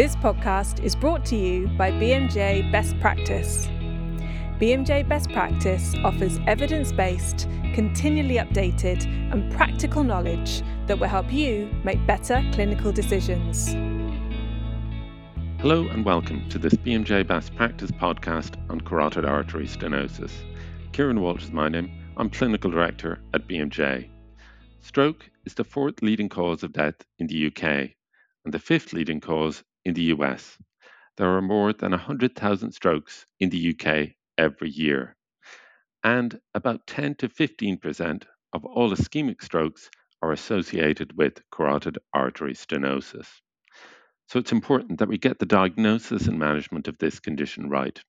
This podcast is brought to you by BMJ Best Practice. BMJ Best Practice offers evidence based, continually updated, and practical knowledge that will help you make better clinical decisions. Hello and welcome to this BMJ Best Practice podcast on carotid artery stenosis. Kieran Walsh is my name. I'm Clinical Director at BMJ. Stroke is the fourth leading cause of death in the UK and the fifth leading cause in the US. There are more than 100,000 strokes in the UK every year, and about 10 to 15% of all ischemic strokes are associated with carotid artery stenosis. So it's important that we get the diagnosis and management of this condition right.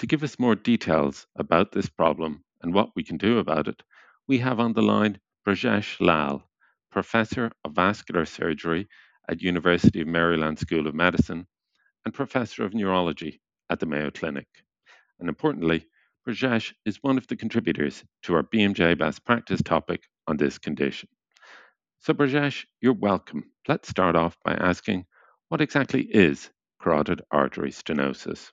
To give us more details about this problem and what we can do about it, we have on the line Brajesh Lal, Professor of Vascular Surgery at University of Maryland School of Medicine and Professor of Neurology at the Mayo Clinic. And importantly, Brajesh is one of the contributors to our BMJ best practice topic on this condition. So, Brajesh, you're welcome. Let's start off by asking what exactly is carotid artery stenosis?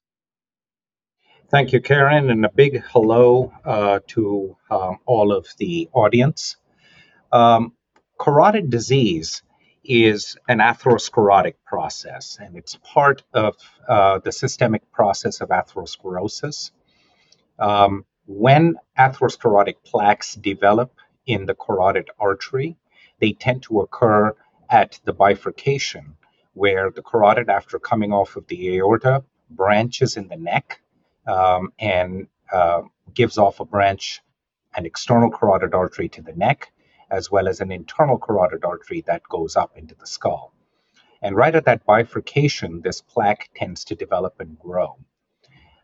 Thank you, Kieran, and a big hello uh, to um, all of the audience. Um, carotid disease is an atherosclerotic process, and it's part of uh, the systemic process of atherosclerosis. Um, when atherosclerotic plaques develop in the carotid artery, they tend to occur at the bifurcation, where the carotid, after coming off of the aorta, branches in the neck um, and uh, gives off a branch, an external carotid artery to the neck, as well as an internal carotid artery that goes up into the skull. And right at that bifurcation, this plaque tends to develop and grow.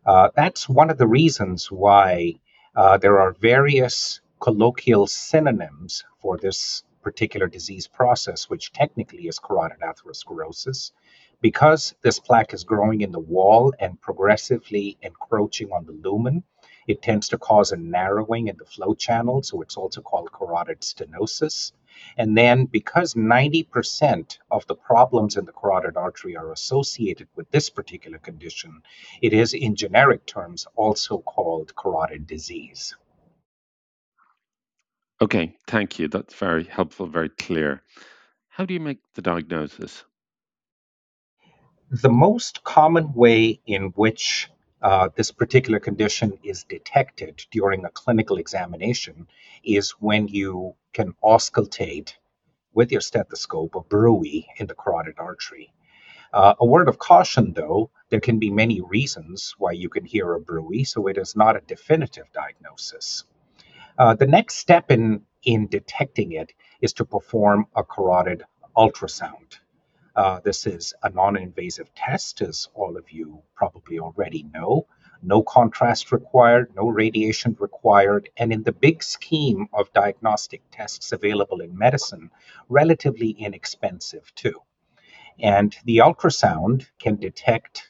Uh, that's one of the reasons why uh, there are various colloquial synonyms for this particular disease process, which technically is carotid atherosclerosis. Because this plaque is growing in the wall and progressively encroaching on the lumen, it tends to cause a narrowing in the flow channel, so it's also called carotid stenosis. And then, because 90% of the problems in the carotid artery are associated with this particular condition, it is, in generic terms, also called carotid disease. Okay, thank you. That's very helpful, very clear. How do you make the diagnosis? The most common way in which uh, this particular condition is detected during a clinical examination is when you can auscultate with your stethoscope a bruit in the carotid artery. Uh, a word of caution, though, there can be many reasons why you can hear a bruit, so it is not a definitive diagnosis. Uh, the next step in, in detecting it is to perform a carotid ultrasound. Uh, this is a non invasive test, as all of you probably already know. No contrast required, no radiation required, and in the big scheme of diagnostic tests available in medicine, relatively inexpensive too. And the ultrasound can detect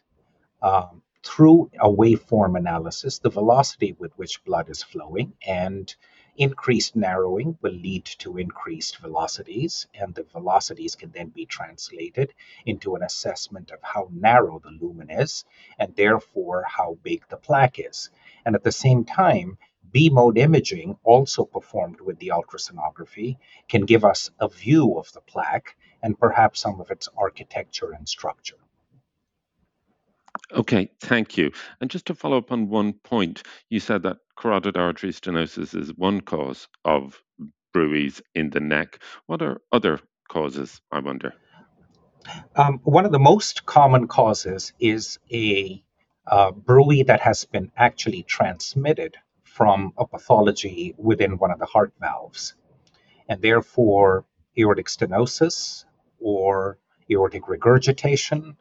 um, through a waveform analysis the velocity with which blood is flowing and Increased narrowing will lead to increased velocities, and the velocities can then be translated into an assessment of how narrow the lumen is, and therefore how big the plaque is. And at the same time, B mode imaging, also performed with the ultrasonography, can give us a view of the plaque and perhaps some of its architecture and structure. Okay, thank you. And just to follow up on one point, you said that carotid artery stenosis is one cause of bruits in the neck. What are other causes, I wonder? Um, one of the most common causes is a uh, that has been actually transmitted from a pathology within one of the heart valves. And therefore, aortic stenosis or aortic regurgitation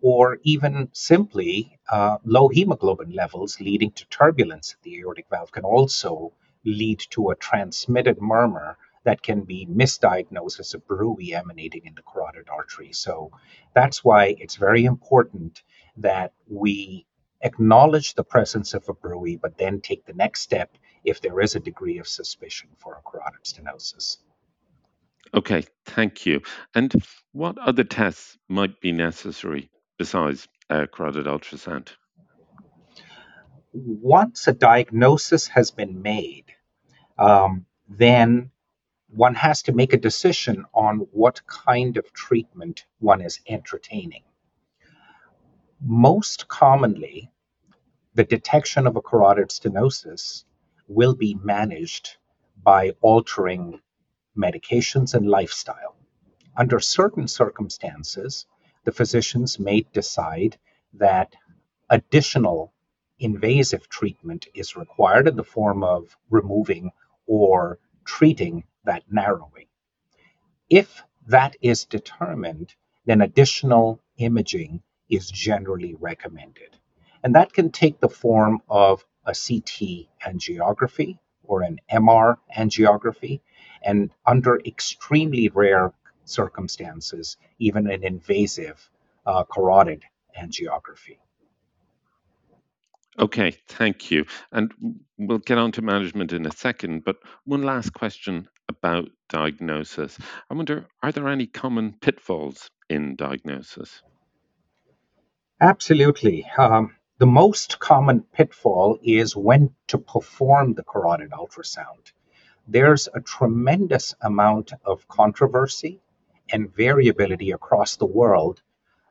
or even simply uh, low hemoglobin levels leading to turbulence at the aortic valve can also lead to a transmitted murmur that can be misdiagnosed as a bruit emanating in the carotid artery. So that's why it's very important that we acknowledge the presence of a bruit, but then take the next step if there is a degree of suspicion for a carotid stenosis. Okay, thank you. And what other tests might be necessary besides uh, carotid ultrasound? Once a diagnosis has been made, um, then one has to make a decision on what kind of treatment one is entertaining. Most commonly, the detection of a carotid stenosis will be managed by altering medications and lifestyle. Under certain circumstances, the physicians may decide that additional invasive treatment is required in the form of removing or treating that narrowing. If that is determined, then additional imaging is generally recommended. And that can take the form of a CT angiography or an MR angiography, and under extremely rare circumstances, even an invasive uh, carotid angiography. Okay, thank you. And we'll get on to management in a second, but one last question about diagnosis. I wonder are there any common pitfalls in diagnosis? Absolutely. Um, the most common pitfall is when to perform the carotid ultrasound. There's a tremendous amount of controversy and variability across the world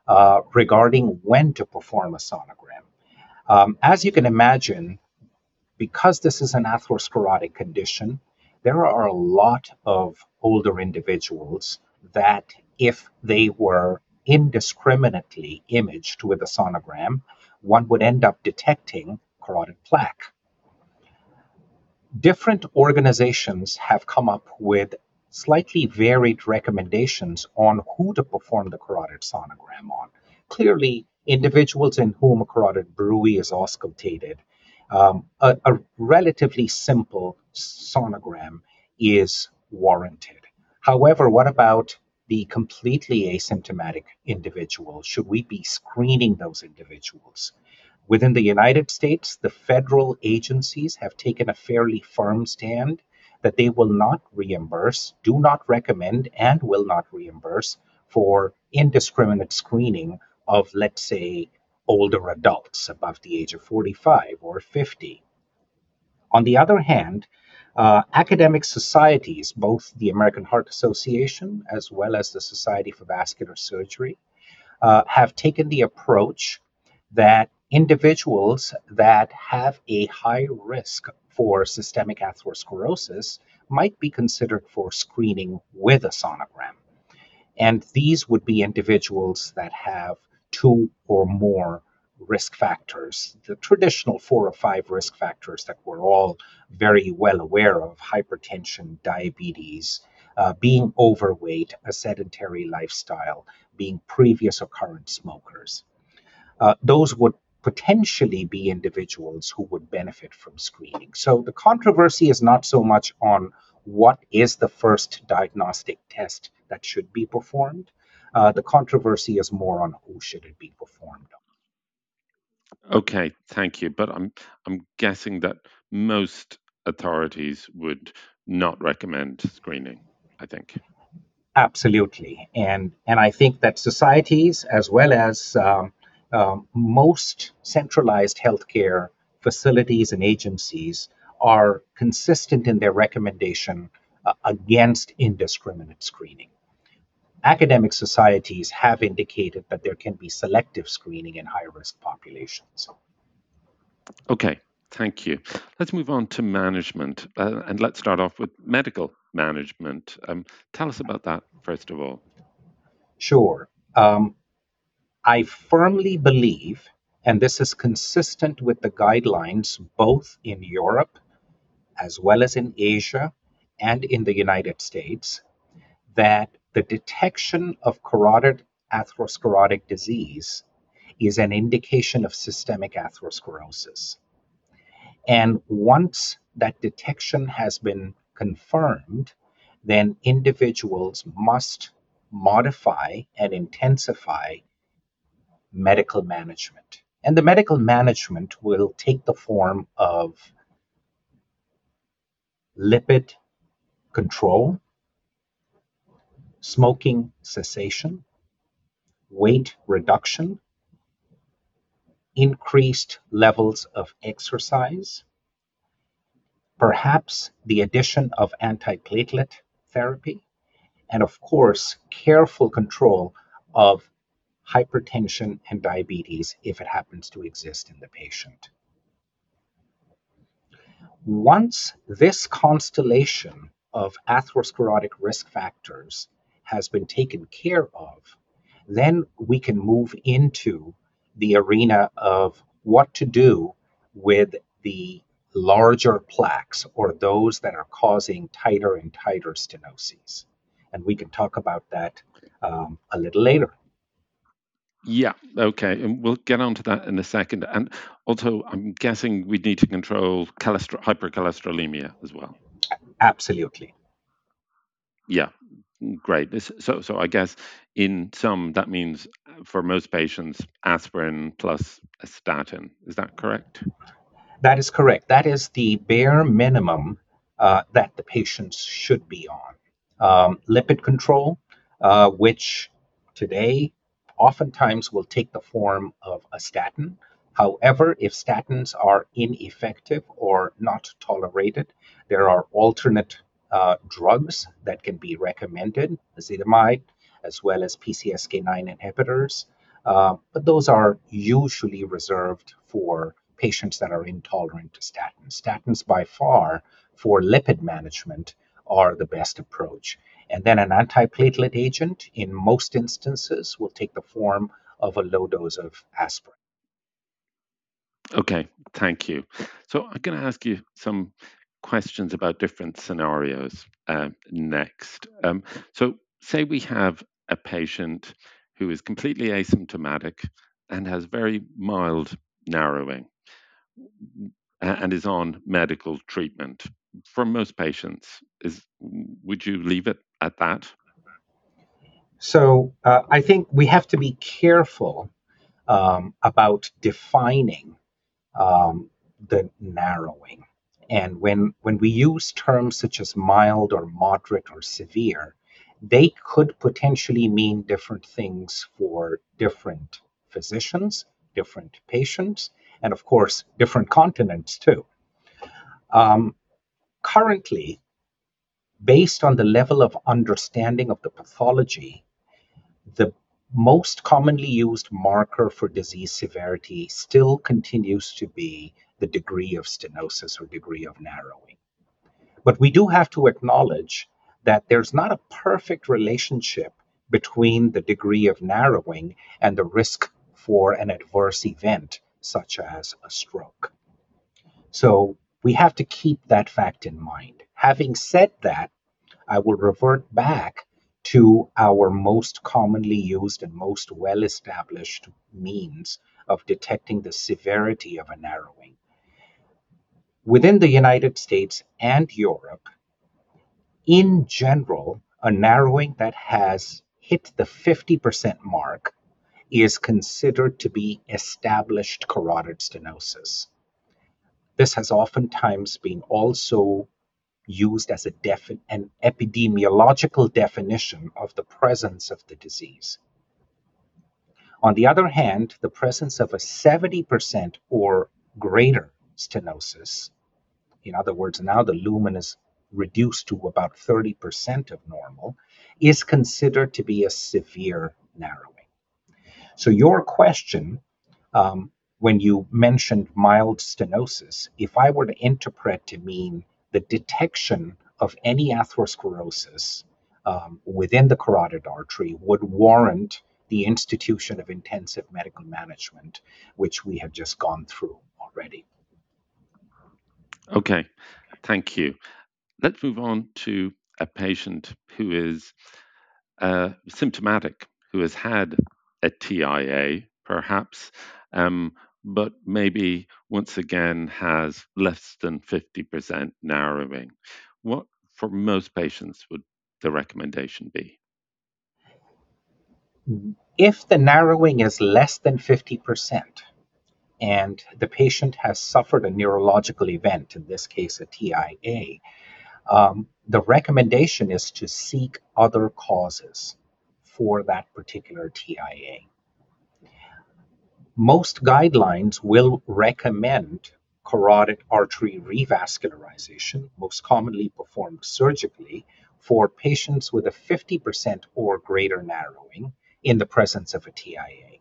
uh, regarding when to perform a sonogram. Um, as you can imagine, because this is an atherosclerotic condition, there are a lot of older individuals that, if they were indiscriminately imaged with a sonogram, one would end up detecting carotid plaque. Different organizations have come up with slightly varied recommendations on who to perform the carotid sonogram on. Clearly, individuals in whom a carotid bruit is auscultated, um, a, a relatively simple sonogram is warranted. However, what about the completely asymptomatic individual? Should we be screening those individuals? Within the United States, the federal agencies have taken a fairly firm stand that they will not reimburse, do not recommend, and will not reimburse for indiscriminate screening of, let's say, older adults above the age of 45 or 50. On the other hand, uh, academic societies, both the American Heart Association as well as the Society for Vascular Surgery, uh, have taken the approach that individuals that have a high risk for systemic atherosclerosis might be considered for screening with a sonogram. And these would be individuals that have two or more risk factors, the traditional four or five risk factors that we're all very well aware of hypertension, diabetes, uh, being overweight, a sedentary lifestyle, being previous or current smokers. Uh, those would potentially be individuals who would benefit from screening. So the controversy is not so much on what is the first diagnostic test that should be performed, uh, the controversy is more on who should it be performed on. Okay, thank you. But I'm I'm guessing that most authorities would not recommend screening. I think. Absolutely, and and I think that societies as well as um, um, most centralized healthcare facilities and agencies are consistent in their recommendation uh, against indiscriminate screening academic societies have indicated that there can be selective screening in high risk populations. Okay, thank you. Let's move on to management uh, and let's start off with medical management. Um, tell us about that, first of all. Sure. Um, I firmly believe, and this is consistent with the guidelines both in Europe as well as in Asia and in the United States, that the detection of carotid atherosclerotic disease is an indication of systemic atherosclerosis. And once that detection has been confirmed, then individuals must modify and intensify medical management. And the medical management will take the form of lipid control, smoking cessation, weight reduction, increased levels of exercise, perhaps the addition of antiplatelet therapy, and of course, careful control of hypertension and diabetes if it happens to exist in the patient. Once this constellation of atherosclerotic risk factors has been taken care of, then we can move into the arena of what to do with the larger plaques or those that are causing tighter and tighter stenoses. And we can talk about that um, a little later. Yeah, okay. And we'll get on to that in a second. And also, I'm guessing we need to control cholester- hypercholesterolemia as well. Absolutely. Yeah, great. So, so I guess in some, that means for most patients, aspirin plus a statin. Is that correct? That is correct. That is the bare minimum uh, that the patients should be on. Um, lipid control, uh, which today oftentimes will take the form of a statin. However, if statins are ineffective or not tolerated, there are alternate uh, drugs that can be recommended, ezetimibe, as well as PCSK9 inhibitors. Uh, but those are usually reserved for patients that are intolerant to statins. Statins, by far, for lipid management, are the best approach. And then an antiplatelet agent, in most instances, will take the form of a low dose of aspirin. Okay, thank you. So I'm going to ask you some questions about different scenarios uh, next. Um, so, say we have a patient who is completely asymptomatic and has very mild narrowing and is on medical treatment. For most patients, is would you leave it at that? So uh, I think we have to be careful um, about defining um, the narrowing. And when, when we use terms such as mild or moderate or severe, they could potentially mean different things for different physicians, different patients, and of course, different continents too. Um, currently, based on the level of understanding of the pathology, the most commonly used marker for disease severity still continues to be the degree of stenosis or degree of narrowing. But we do have to acknowledge that there's not a perfect relationship between the degree of narrowing and the risk for an adverse event such as a stroke. So we have to keep that fact in mind. Having said that, I will revert back to our most commonly used and most well established means of detecting the severity of a narrowing. Within the United States and Europe, in general, a narrowing that has hit the 50% mark is considered to be established carotid stenosis. This has oftentimes been also used as defi- an epidemiological definition of the presence of the disease. On the other hand, the presence of a 70% or greater stenosis, in other words, now the lumen is reduced to about 30% of normal, is considered to be a severe narrowing. So, your question um, when you mentioned mild stenosis, if I were to interpret to mean the detection of any atherosclerosis um, within the carotid artery would warrant the institution of intensive medical management, which we have just gone through already. Okay, thank you. Let's move on to a patient who is uh, symptomatic, who has had a TIA, perhaps, um, but maybe once again has less than 50% narrowing. What, for most patients, would the recommendation be? If the narrowing is less than 50%, and the patient has suffered a neurological event, in this case a TIA, um, the recommendation is to seek other causes for that particular TIA. Most guidelines will recommend carotid artery revascularization, most commonly performed surgically, for patients with a 50% or greater narrowing in the presence of a TIA.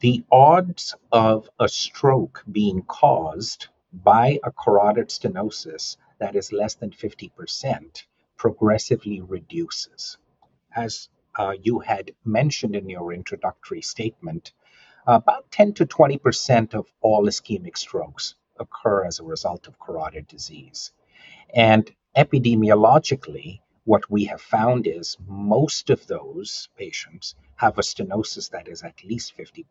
The odds of a stroke being caused by a carotid stenosis that is less than 50% progressively reduces. As uh, you had mentioned in your introductory statement, about 10 to 20% of all ischemic strokes occur as a result of carotid disease. And epidemiologically, what we have found is most of those patients have a stenosis that is at least 50%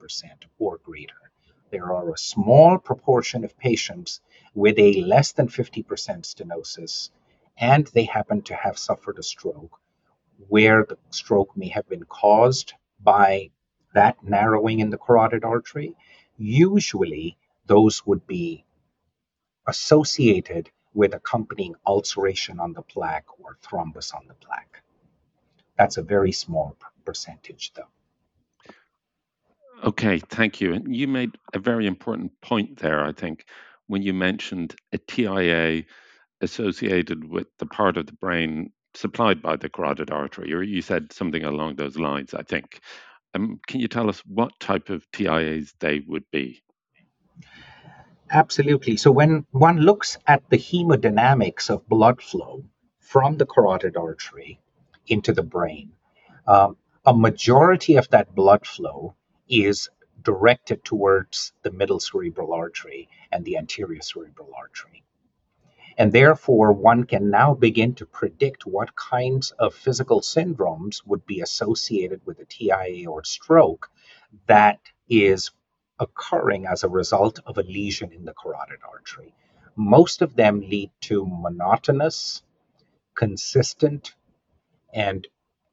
or greater. There are a small proportion of patients with a less than 50% stenosis, and they happen to have suffered a stroke where the stroke may have been caused by that narrowing in the carotid artery. Usually, those would be associated with accompanying ulceration on the plaque or thrombus on the plaque. That's a very small percentage, though. Okay, thank you. And you made a very important point there, I think, when you mentioned a TIA associated with the part of the brain supplied by the carotid artery, or you said something along those lines, I think. Um, can you tell us what type of TIAs they would be? Absolutely. So when one looks at the hemodynamics of blood flow from the carotid artery into the brain, um, a majority of that blood flow is directed towards the middle cerebral artery and the anterior cerebral artery. And therefore, one can now begin to predict what kinds of physical syndromes would be associated with a TIA or stroke that is occurring as a result of a lesion in the carotid artery. Most of them lead to monotonous, consistent, and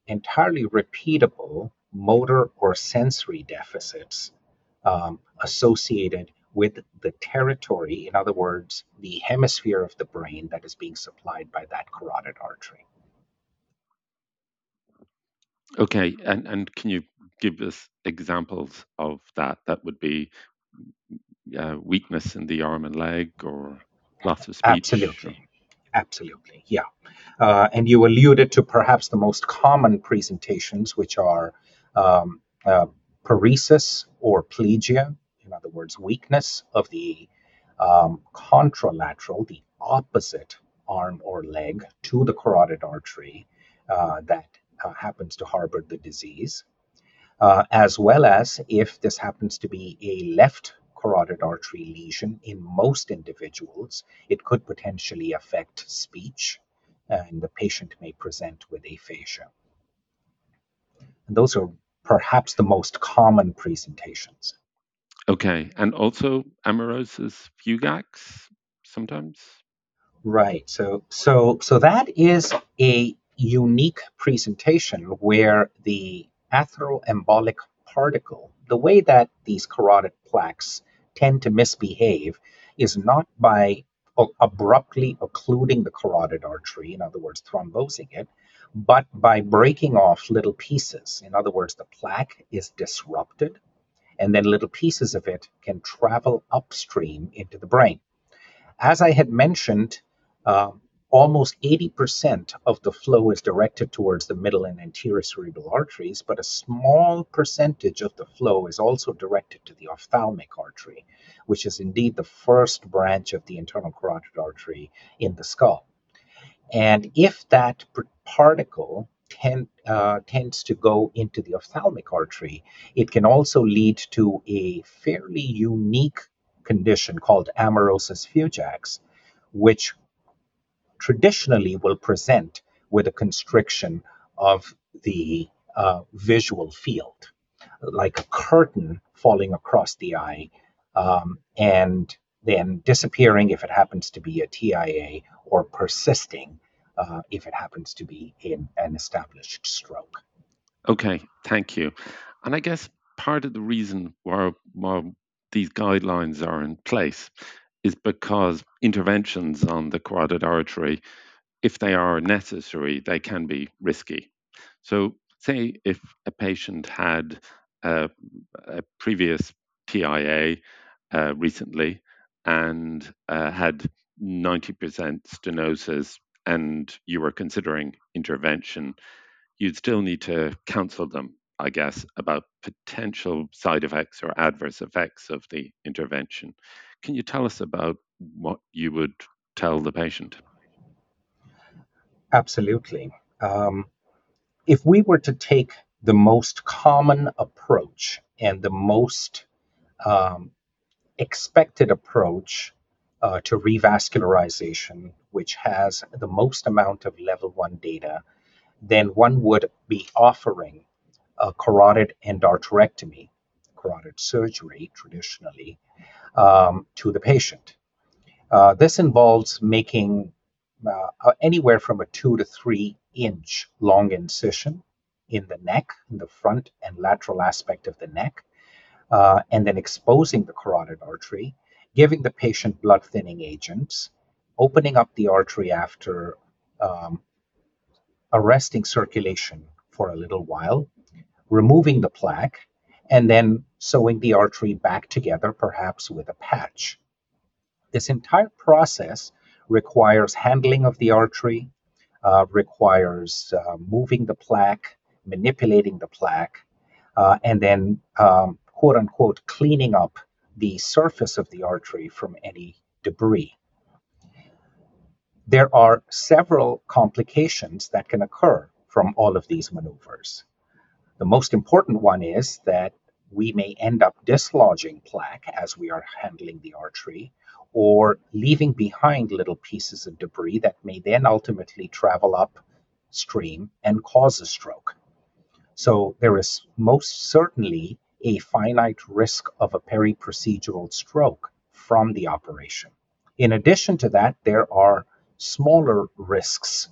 entirely repeatable motor or sensory deficits um, associated with the territory, in other words, the hemisphere of the brain that is being supplied by that carotid artery. Okay, and, and can you give us examples of that? That would be uh, weakness in the arm and leg or loss of speech? Absolutely. Absolutely, yeah. Uh, and you alluded to perhaps the most common presentations, which are um, uh, paresis or plegia, in other words, weakness of the um, contralateral, the opposite arm or leg to the carotid artery uh, that uh, happens to harbor the disease, uh, as well as if this happens to be a left carotid artery lesion in most individuals, it could potentially affect speech, and the patient may present with aphasia. And those are perhaps the most common presentations. Okay, and also amaurosis fugax sometimes. Right. So so so that is a unique presentation where the atheroembolic particle, the way that these carotid plaques tend to misbehave is not by abruptly occluding the carotid artery, in other words, thrombosing it, but by breaking off little pieces. In other words, the plaque is disrupted, and then little pieces of it can travel upstream into the brain. As I had mentioned, uh, almost 80% of the flow is directed towards the middle and anterior cerebral arteries, but a small percentage of the flow is also directed to the ophthalmic artery, which is indeed the first branch of the internal carotid artery in the skull. And if that particle tend, uh, tends to go into the ophthalmic artery, it can also lead to a fairly unique condition called amaurosis fugax, which traditionally will present with a constriction of the uh, visual field, like a curtain falling across the eye, um, and then disappearing if it happens to be a TIA or persisting uh, if it happens to be in an established stroke. Okay, thank you. And I guess part of the reason why, why these guidelines are in place is because interventions on the carotid artery if they are necessary, they can be risky. So, say if a patient had a, previous TIA uh, recently and uh, had 90% stenosis and you were considering intervention, you'd still need to counsel them, I guess, about potential side effects or adverse effects of the intervention. Can you tell us about what you would tell the patient? Absolutely. Um, if we were to take the most common approach and the most um, expected approach uh, to revascularization, which has the most amount of level one data, then one would be offering a carotid endarterectomy, carotid surgery traditionally, um, to the patient. Uh, this involves making uh, anywhere from a two to three inch long incision in the neck, in the front and lateral aspect of the neck, uh, and then exposing the carotid artery, giving the patient blood thinning agents, opening up the artery after um, arresting circulation for a little while, removing the plaque, and then sewing the artery back together, perhaps with a patch. This entire process requires handling of the artery, uh, requires uh, moving the plaque, manipulating the plaque, uh, and then um, quote unquote cleaning up the surface of the artery from any debris. There are several complications that can occur from all of these maneuvers. The most important one is that we may end up dislodging plaque as we are handling the artery or leaving behind little pieces of debris that may then ultimately travel upstream and cause a stroke. So there is most certainly a finite risk of a periprocedural stroke from the operation. In addition to that, there are smaller risks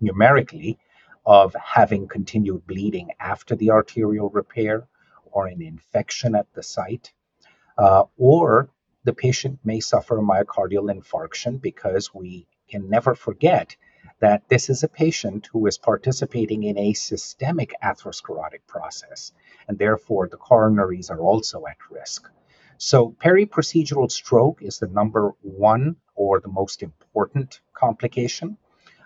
numerically of having continued bleeding after the arterial repair or an infection at the site, uh, or the patient may suffer myocardial infarction because we can never forget that this is a patient who is participating in a systemic atherosclerotic process, and therefore the coronaries are also at risk. So, periprocedural stroke is the number one or the most important complication.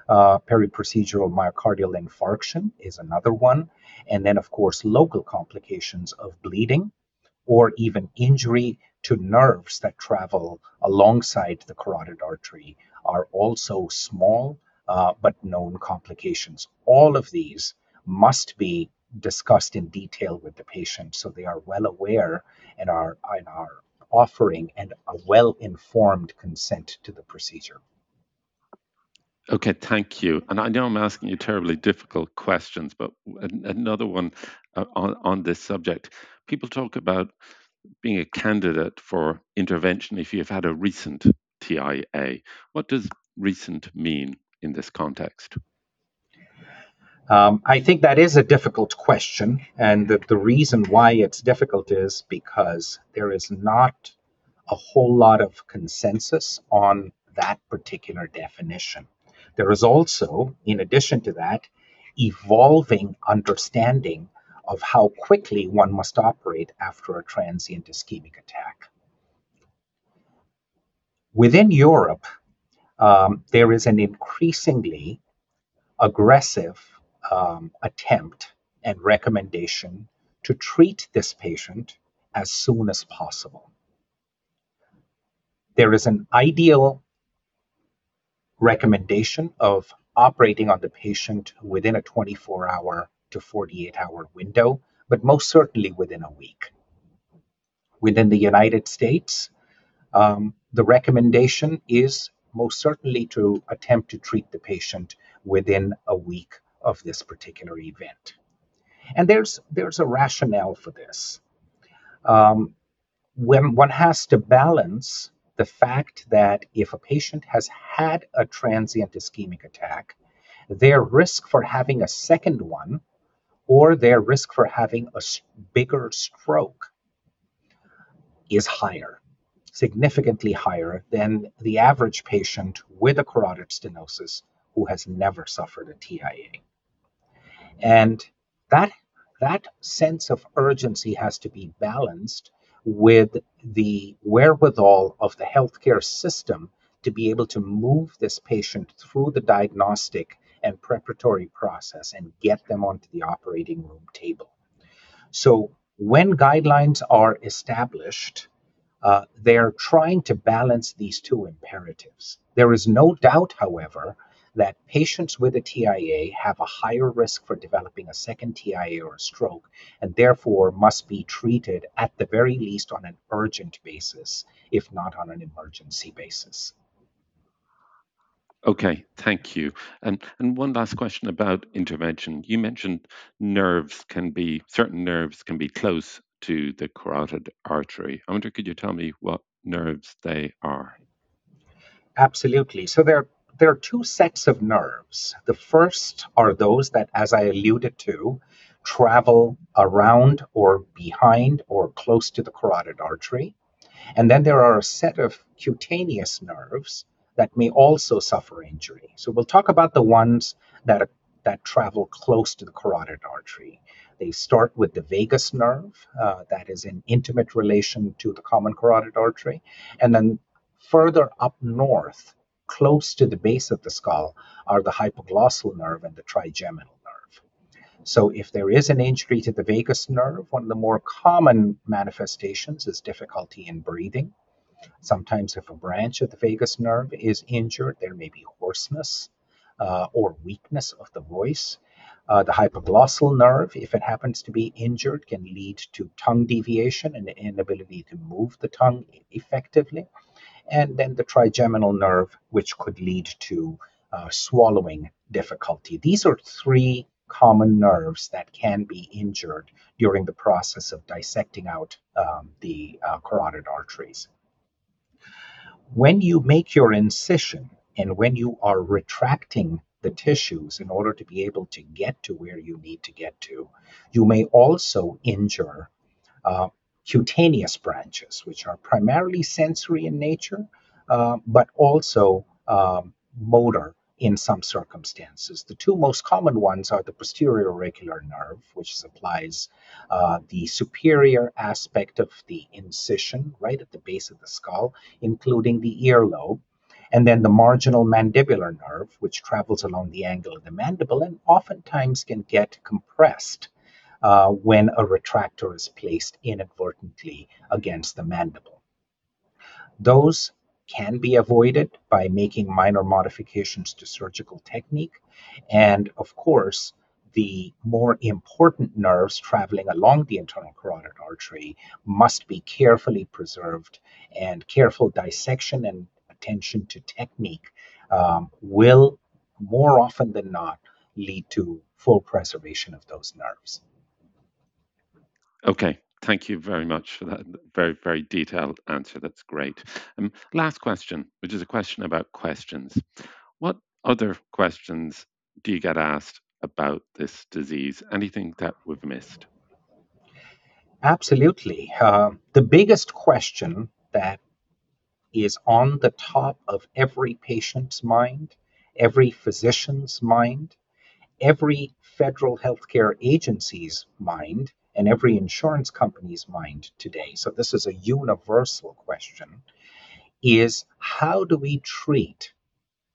Uh, periprocedural myocardial infarction is another one. And then, of course, local complications of bleeding or even injury to nerves that travel alongside the carotid artery are also small uh, but known complications. All of these must be discussed in detail with the patient so they are well aware and are, and are offering and a well informed consent to the procedure. Okay, thank you. And I know I'm asking you terribly difficult questions, but another one uh, on, on this subject. People talk about being a candidate for intervention if you've had a recent TIA. What does recent mean? in this context? Um, I think that is a difficult question. And the, the reason why it's difficult is because there is not a whole lot of consensus on that particular definition. There is also, in addition to that, evolving understanding of how quickly one must operate after a transient ischemic attack. Within Europe, um, there is an increasingly aggressive um, attempt and recommendation to treat this patient as soon as possible. There is an ideal recommendation of operating on the patient within a 24 hour to 48 hour window, but most certainly within a week. Within the United States, um, the recommendation is most certainly to attempt to treat the patient within a week of this particular event. And there's there's a rationale for this. Um, when one has to balance the fact that if a patient has had a transient ischemic attack, their risk for having a second one or their risk for having a bigger stroke is higher significantly higher than the average patient with a carotid stenosis who has never suffered a TIA. And that, that sense of urgency has to be balanced with the wherewithal of the healthcare system to be able to move this patient through the diagnostic and preparatory process and get them onto the operating room table. So, when guidelines are established, uh, they're trying to balance these two imperatives. There is no doubt, however, that patients with a TIA have a higher risk for developing a second TIA or stroke, and therefore must be treated at the very least on an urgent basis, if not on an emergency basis. Okay, thank you. And and one last question about intervention. You mentioned nerves can be certain nerves can be close to the carotid artery. I wonder, could you tell me what nerves they are? Absolutely. So there there are two sets of nerves. The first are those that, as I alluded to, travel around or behind or close to the carotid artery. And then there are a set of cutaneous nerves that may also suffer injury. So we'll talk about the ones that that travel close to the carotid artery. They start with the vagus nerve, uh, that is in intimate relation to the common carotid artery, and then further up north, close to the base of the skull, are the hypoglossal nerve and the trigeminal nerve. So, if there is an injury to the vagus nerve, one of the more common manifestations is difficulty in breathing. Sometimes, if a branch of the vagus nerve is injured, there may be hoarseness uh, or weakness of the voice. Uh, the hypoglossal nerve, if it happens to be injured, can lead to tongue deviation and inability to move the tongue effectively. And then the trigeminal nerve, which could lead to uh, swallowing difficulty. These are three common nerves that can be injured during the process of dissecting out um, the uh, carotid arteries when you make your incision and when you are retracting the tissues in order to be able to get to where you need to get to, you may also injure uh, cutaneous branches, which are primarily sensory in nature, uh, but also um, motor in some circumstances. The two most common ones are the posterior auricular nerve, which supplies uh, the superior aspect of the incision right at the base of the skull, including the earlobe, and then the marginal mandibular nerve, which travels along the angle of the mandible and oftentimes can get compressed uh, when a retractor is placed inadvertently against the mandible. Those can be avoided by making minor modifications to surgical technique. And of course, the more important nerves traveling along the internal carotid artery must be carefully preserved, and careful dissection and attention to technique um, will more often than not lead to full preservation of those nerves. Okay, Thank you very much for that very, very detailed answer. That's great. Um, last question, which is a question about questions. What other questions do you get asked about this disease? Anything that we've missed? Absolutely. Uh, the biggest question that is on the top of every patient's mind, every physician's mind, every federal healthcare agency's mind in every insurance company's mind today, so this is a universal question, is how do we treat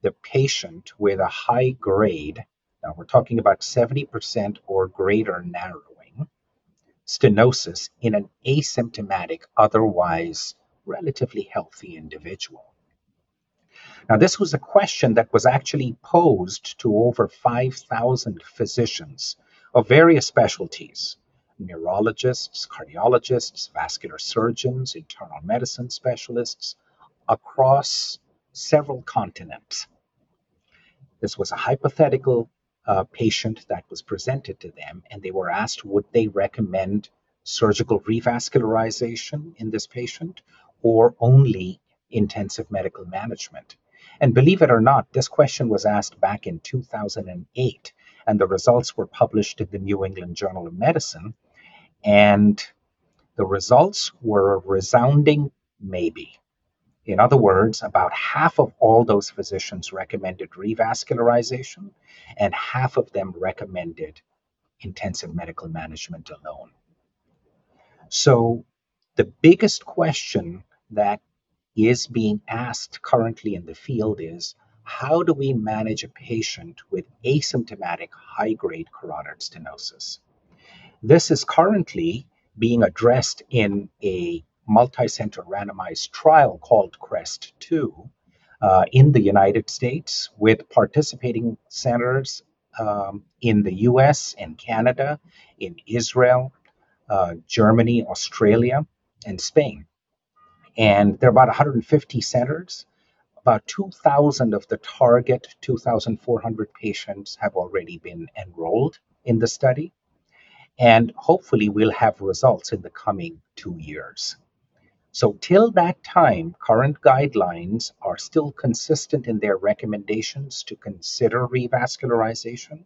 the patient with a high grade, now we're talking about 70% or greater narrowing, stenosis in an asymptomatic, otherwise relatively healthy individual? Now, this was a question that was actually posed to over 5,000 physicians of various specialties neurologists, cardiologists, vascular surgeons, internal medicine specialists across several continents. This was a hypothetical uh, patient that was presented to them, and they were asked would they recommend surgical revascularization in this patient or only intensive medical management. And believe it or not, this question was asked back in 2008, and the results were published in the New England Journal of Medicine. And the results were a resounding maybe. In other words, about half of all those physicians recommended revascularization, and half of them recommended intensive medical management alone. So, the biggest question that is being asked currently in the field is how do we manage a patient with asymptomatic high grade carotid stenosis? This is currently being addressed in a multi-center randomized trial called CREST 2 uh, in the United States with participating centers um, in the US, in Canada, in Israel, uh, Germany, Australia, and Spain. And there are about 150 centers. About 2,000 of the target 2,400 patients have already been enrolled in the study. And hopefully, we'll have results in the coming two years. So, till that time, current guidelines are still consistent in their recommendations to consider revascularization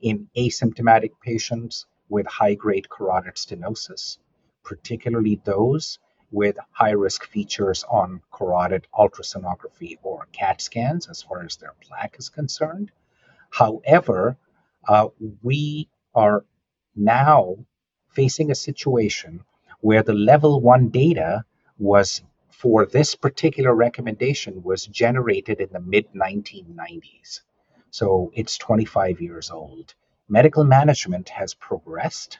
in asymptomatic patients with high grade carotid stenosis, particularly those with high risk features on carotid ultrasonography or CAT scans as far as their plaque is concerned. However, uh, we are now facing a situation where the level one data was for this particular recommendation was generated in the mid 1990s. So it's 25 years old. Medical management has progressed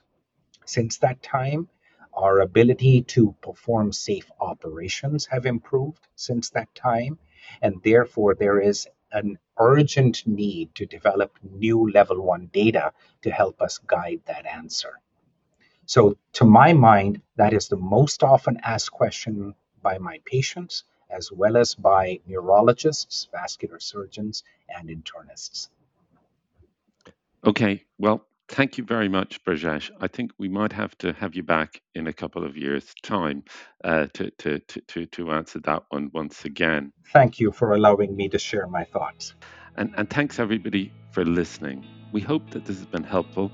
since that time. Our ability to perform safe operations have improved since that time, and therefore there is an urgent need to develop new level one data to help us guide that answer. So, to my mind, that is the most often asked question by my patients, as well as by neurologists, vascular surgeons, and internists. Okay, well, thank you very much, Brajesh. I think we might have to have you back in a couple of years' time uh, to, to, to, to answer that one once again. Thank you for allowing me to share my thoughts. And, and thanks, everybody, for listening. We hope that this has been helpful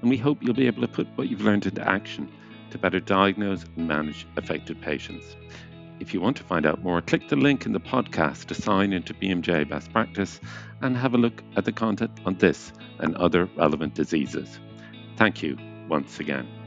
and we hope you'll be able to put what you've learned into action to better diagnose and manage affected patients. If you want to find out more, click the link in the podcast to sign into BMJ Best Practice and have a look at the content on this and other relevant diseases. Thank you once again.